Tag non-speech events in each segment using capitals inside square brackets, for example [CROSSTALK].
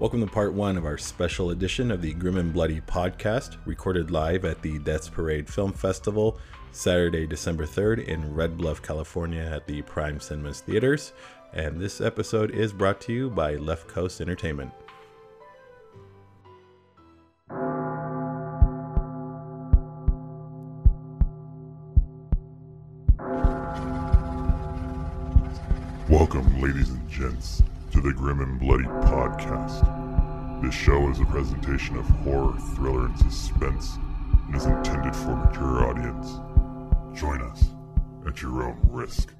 Welcome to part one of our special edition of the Grim and Bloody podcast, recorded live at the Death's Parade Film Festival, Saturday, December 3rd in Red Bluff, California at the Prime Cinemas Theaters. And this episode is brought to you by Left Coast Entertainment. Welcome, ladies and gents, to the Grim and Bloody Podcast. This show is a presentation of horror, thriller, and suspense and is intended for a mature audience. Join us at your own risk.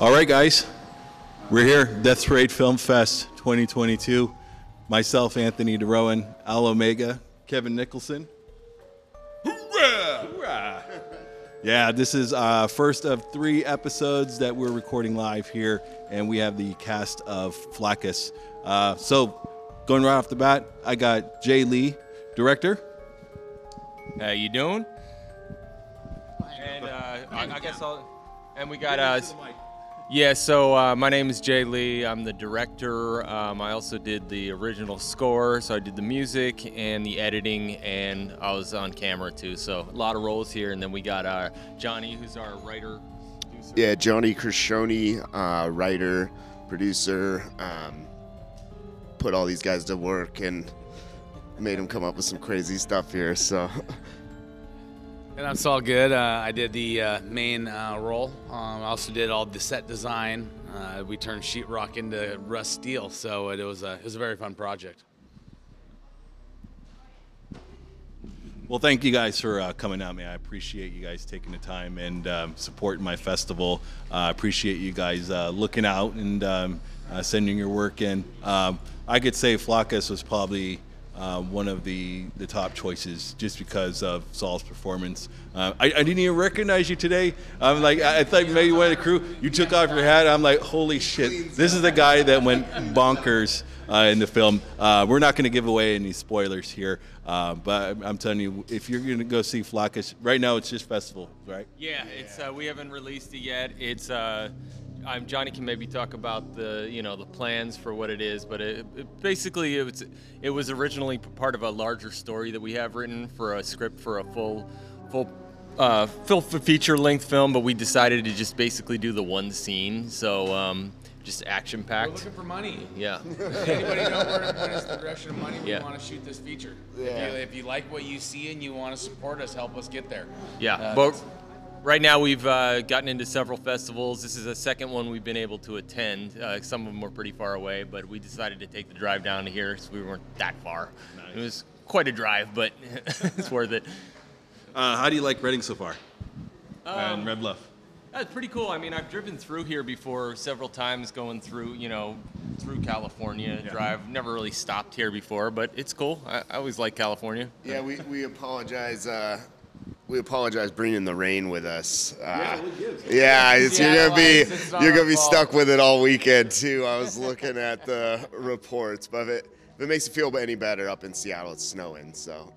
All right, guys, we're here, Death Parade Film Fest 2022. Myself, Anthony DeRouen, Al Omega, Kevin Nickelson. Hoorah! Hoorah! Yeah, this is uh, first of three episodes that we're recording live here, and we have the cast of Flakkus. Uh, so, going right off the bat, I got Jay Lee, director. How you doing? And uh, I, I guess I'll. And we got uh, yeah. So uh, my name is Jay Lee. I'm the director. Um, I also did the original score. So I did the music and the editing, and I was on camera too. So a lot of roles here. And then we got uh, Johnny, who's our writer. Producer. Yeah, Johnny Krishoni, uh, writer, producer, um, put all these guys to work and made them come up with some crazy stuff here. So, [LAUGHS] And I'm Gud. Uh, I did the uh, main uh, role. Um, I also did all the set design. Uh, we turned sheetrock into rust steel, so it was a it was a very fun project. Well, thank you guys for uh, coming out, man. I appreciate you guys taking the time and um, supporting my festival. Uh, I appreciate you guys uh, looking out and um, uh, sending your work in. Um, I could say Flakkus was probably uh, one of the, the top choices just because of Sawl's performance. Uh, I, I didn't even recognize you today. I'm like, I, I thought maybe one of the crew. You took off your hat. I'm like, holy shit! This is the guy that went bonkers uh, in the film. Uh, we're not going to give away any spoilers here, uh, but I'm- telling you, if you're going to go see Flakkus, right now it's just festival, right? Yeah, it's uh, we haven't released it yet. It's I'm Johnny can maybe talk about the you know the plans for what it is, but it, it, basically it was it was originally part of a larger story that we have written for a script for a full full uh, full feature length film, but we decided to just basically do the one scene, so um, just action packed. We're looking for money. Yeah. [LAUGHS] Anybody know where, when it's the direction of money we Yeah. want to shoot this feature? Yeah. If, you, if you like what you see and you want to support us, help us get there. Yeah, Uh, but that's- right now we've uh, gotten into several festivals. This is the second one we've been able to attend. Uh, some of them were pretty far away, but we decided to take the drive down to here, so we weren't that far. It was quite a drive, but [LAUGHS] it's worth it. Uh, how do you like Redding so far? Um, and Red Bluff. That's pretty cool. I mean, I've driven through here before several times, going through, you know, through California. Drive. Never really stopped here before, but it's cool. I, I always like California. yeah, we, we apologize. Uh, we apologize bringing the rain with us. Uh, yeah, it's, you're gonna be it's you're gonna be fault. stuck with it all weekend too. I was looking at the reports, but if it, if it makes you feel any better, up in Seattle it's snowing, so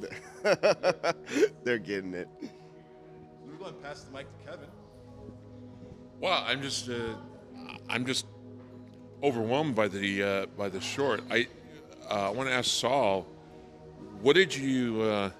[LAUGHS] they're getting it. We're going to pass the mic to Kevin. Well, I'm just, uh, I'm just overwhelmed by the uh, by the short. I uh, I want to ask Sawl, what did you, uh,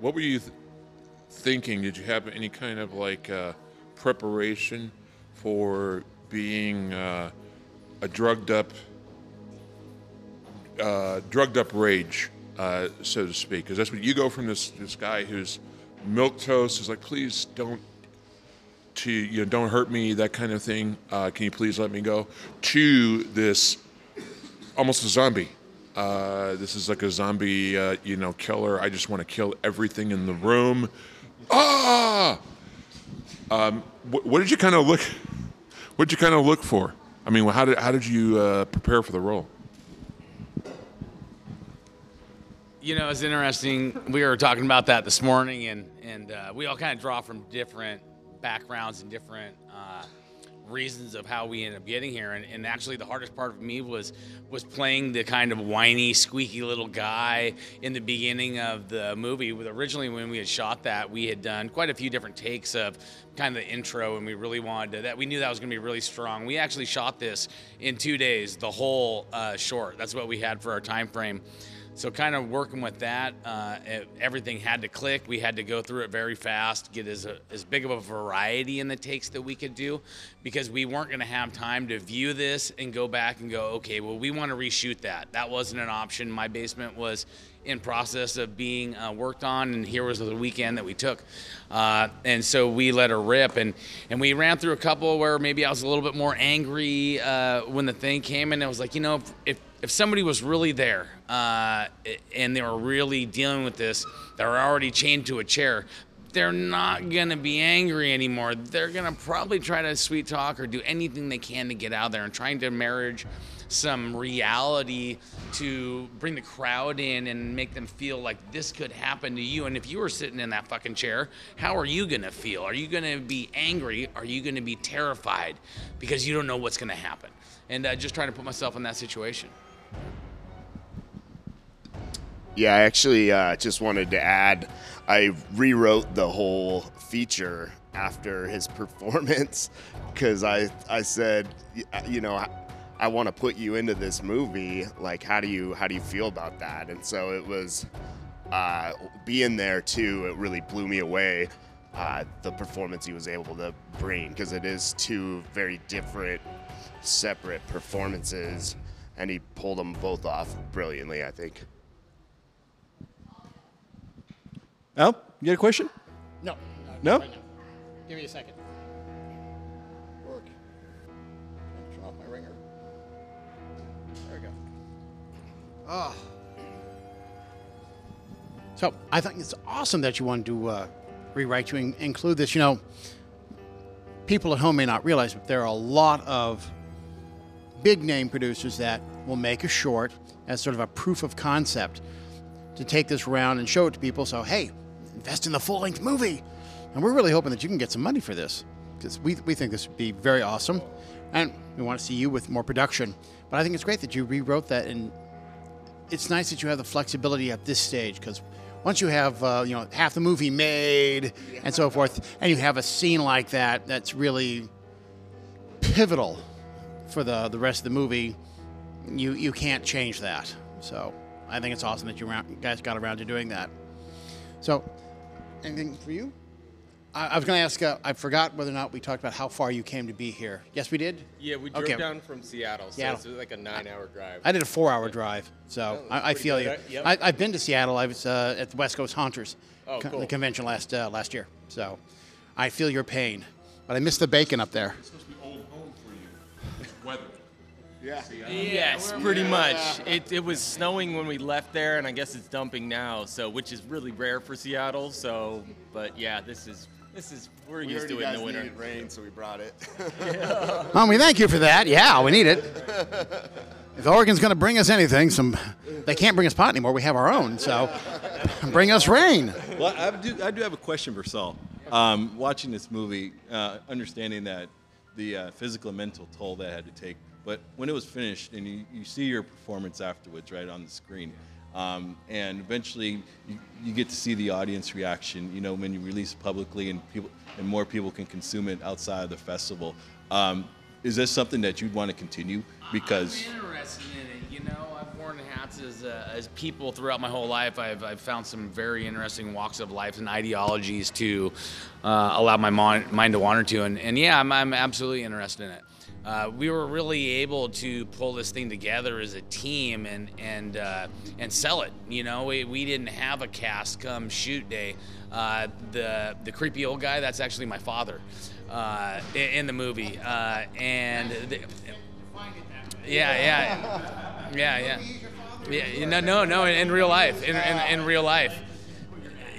what were you th- thinking? Did you have any kind of like uh, preparation for being uh, a drugged up, uh, drugged up rage, uh, so to speak? Because that's what you go from this this guy who's milk toast is like, please don't to you know don't hurt me that kind of thing. Uh, can you please let me go? to this almost a zombie. Uh, this is like a zombie uh, you know killer. I just want to kill everything in the room ah! Um, what, what did you kind of look what did you kind of look for? I mean how did, how did you uh, prepare for the role? You know, it's interesting. We were talking about that this morning, and and uh, we all kind of draw from different backgrounds and different uh, reasons of how we ended up getting here. And, and actually, the hardest part of me was was playing the kind of whiny, squeaky little guy in the beginning of the movie. With originally when we had shot that, we had done quite a few different takes of kind of the intro, and we really wanted to, that. We knew that was going to be really strong. We actually shot this in two days, the whole uh, short. That's what we had for our time frame. So, kind of working with that, uh, it- everything had to click. We had to go through it very fast, get as, a, as big of a variety in the takes that we could do, because we weren't going to have time to view this and go back and go, okay, well, we want to reshoot that. That wasn't an option. My basement was in process of being uh, worked on, and here was the weekend that we took, uh, and so we let her rip, and and we ran through a couple where maybe I was a little bit more angry uh, when the thing came, and it was like, you know, if if, if somebody was really there uh, and they were really dealing with this, they were already chained to a chair. They're not gonna be angry anymore. They're gonna probably try to sweet talk or do anything they can to get out there and trying to marriage some reality to bring the crowd in and make them feel like this could happen to you. And if you were sitting in that fucking chair, how are you gonna feel? Are you gonna be angry? Are you gonna be terrified because you don't know what's gonna happen? And uh, just trying to put myself in that situation. Yeah, I actually uh, just wanted to add, I rewrote the whole feature after his [LAUGHS] performance because I I said, you know, I, I want to put you into this movie. Like, how do you how do you feel about that? And so it was uh, being there too. It really blew me away. Uh, the performance he was able to bring because it is two very different, separate performances, and he pulled them both off brilliantly. I think. Al, you got a question? No. No? right. Give me a second. Work. Turn off my ringer. There we go. Ah. So I think it's awesome that you wanted to uh, rewrite to in- include this. You know, people at home may not realize, but there are a lot of big name producers that will make a short as sort of a proof of concept to take this around and show it to people. So, hey, invest in the full length movie. And we're really hoping that you can get some money for this because we, we think this would be very awesome. And we want to see you with more production. But I think it's great that you rewrote that. And it's nice that you have the flexibility at this stage because once you have uh, you know half the movie made and so forth, and you have a scene like that that's really pivotal for the the rest of the movie, you you can't change that. So I think it's awesome that you guys got around to doing that. So, anything for you? I, I was going to ask. Uh, I forgot whether or not we talked about how far you came to be here. Yes, we did. Yeah, we drove Okay. down from Seattle, so Seattle. it's like a nine-hour drive. I did a four-hour drive, so that's I, I pretty feel good, you. right? Yep. I, I've been to Seattle. I was uh, at the West Coast Haunters, Oh, co- cool. the convention last uh, last year. So I feel your pain, but I miss the bacon up there. It's supposed to be old home for you. It's Weather. Yes, pretty much. It, it was snowing when we left there, and I guess it's dumping now. So, which is really rare for Seattle. So, but yeah, this is this is we're used to it in the winter. rain, so we brought it. Well, [LAUGHS] we thank you for that. Yeah, we need it. [LAUGHS] If Oregon's going to bring us anything, some they can't bring us pot anymore. We have our own, so [LAUGHS] bring us rain. Well, I do, I do have a question for Sawl. Um, watching this movie, uh, understanding that the uh, physical and mental toll that I had to take, but when it was finished and you, you see your performance afterwards, right on the screen, um, and eventually you, you get to see the audience reaction. You know, when you release publicly and people and more people can consume it outside of the festival. Um, is this something that you'd want to continue? Because I'm interested in it. You know, I've worn hats as, uh, as people throughout my whole life. I've, I've found some very interesting walks of life and ideologies to uh, allow my mind to wander to. And, and yeah, I'm, I'm absolutely interested in it. Uh, we were really able to pull this thing together as a team and and uh, and sell it. You know, we, we didn't have a cast come shoot day. Uh, the the creepy old guy that's actually my father uh, in, the movie, uh, and the, yeah, yeah, [LAUGHS] yeah, yeah. Yeah, no, no, no. In, in real life, in, in, in real life,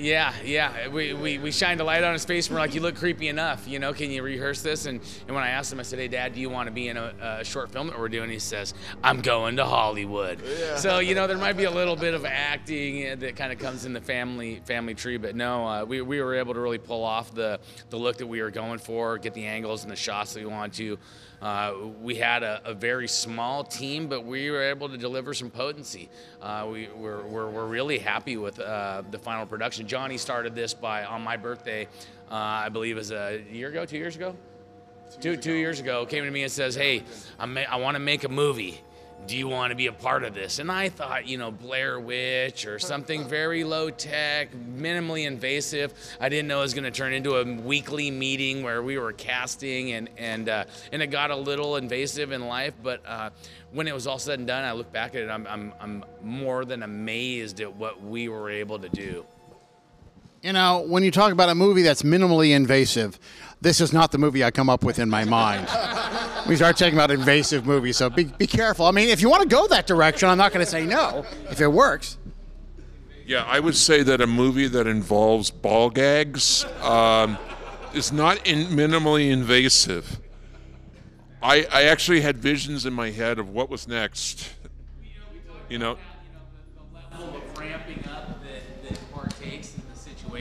Yeah, yeah. We, we, we shined a light on his face and we're like, you look creepy enough. You know, can you rehearse this? And, and when I asked him, I said, hey, Dad, do you want to be in a, a short film that we're doing? He says, I'm going to Hollywood. So, you know, there might be a little bit of acting that kind of comes in the family family tree. But no, uh, we, we were able to really pull off the, the look that we were going for, get the angles and the shots that we wanted to. Uh, we had a, a, very small team, but we were able to deliver some potency. Uh, we, we're, we're, we're, really happy with uh, the final production. Johnny started this by on my birthday, uh, I believe, it was a year ago, two years ago, two two years ago. Came to me and says, "Hey, I want to make a movie." do you want to be a part of this? And I thought, you know, Blair Witch or something [LAUGHS] very low tech, minimally invasive. I didn't know it was going to turn into a weekly meeting where we were casting, and and uh, and it got a little invasive in life. But uh, when it was all said and done, I look back at it, I'm, I'm I'm more than amazed at what we were able to do. You know, when you talk about a movie that's minimally invasive, this is not the movie I come up with in my mind. [LAUGHS] we start talking about invasive movies, so be, be careful. I mean, if you want to go that direction, I'm not going to say no if it works. Yeah, I would say that a movie that involves ball gags um, is not in minimally invasive. I, I actually had visions in my head of what was next. You know,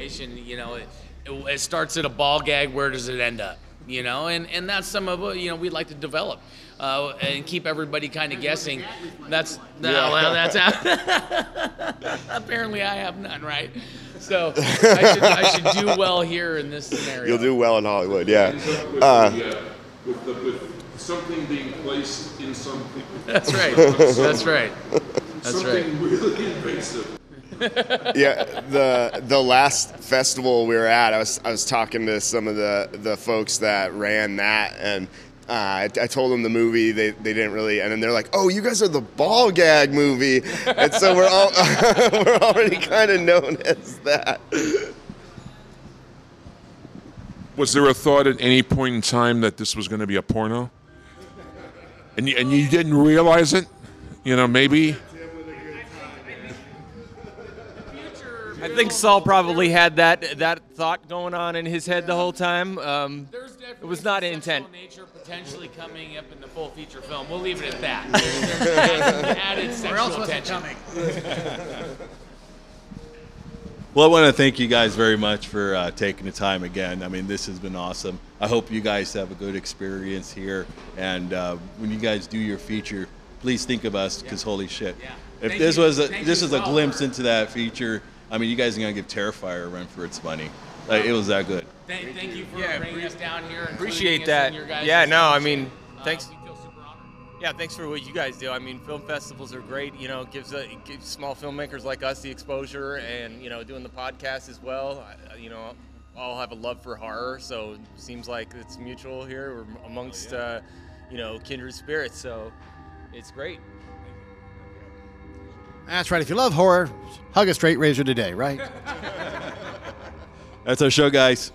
situation. You know, it, it, it starts at a ball gag. Where does it end up? you know, and, and that's some of what, you know, we'd like to develop uh, and keep everybody kind of guessing. That's, no, yeah. well, [LAUGHS] that's, [LAUGHS] apparently I have none, right? So I should, I should do well here in this scenario. You'll do well in Hollywood, yeah. Uh, with, the, with something being placed in something. That's right. [LAUGHS] That's right. That's something right. really invasive [LAUGHS] yeah, the the last festival we were at, I was I was talking to some of the the folks that ran that, and uh, I, I, told them the movie they, they didn't really, and then they're like, "Oh, you guys are the ball gag movie," and so we're all [LAUGHS] we're already kind of known as that. Was there a thought at any point in time that this was going to be a porno? And you, and you didn't realize it? You know, maybe I think Sawl probably had that that thought going on in his head the whole time. Um, it was not intent. Nature potentially coming up in the full feature film. We'll leave it at that. There's, [LAUGHS] there's added sexual Where else was tension. it coming? [LAUGHS] Well, I want to thank you guys very much for uh, taking the time again. I mean, this has been awesome. I hope you guys have a good experience here. And uh, when you guys do your feature, please think of us because holy shit. Yeah. If thank this you. was a, this is a glimpse into that feature, I mean, you guys are gonna give Terrifier a run for its money. Like, it was that good. Thank, thank you for yeah, bringing us down here. Appreciate that. Yeah, no, I mean, thanks. uh, thanks. Yeah, thanks for what you guys do. I mean, film festivals are great. You know, it gives, a, it gives small filmmakers like us the exposure, and you know, doing the podcast as well. I, you know, all have a love for horror, so it seems like it's mutual here. We're amongst, uh, you know, kindred spirits. So it's great. That's right. If you love horror, hug a straight razor today, right? [LAUGHS] That's our show, guys.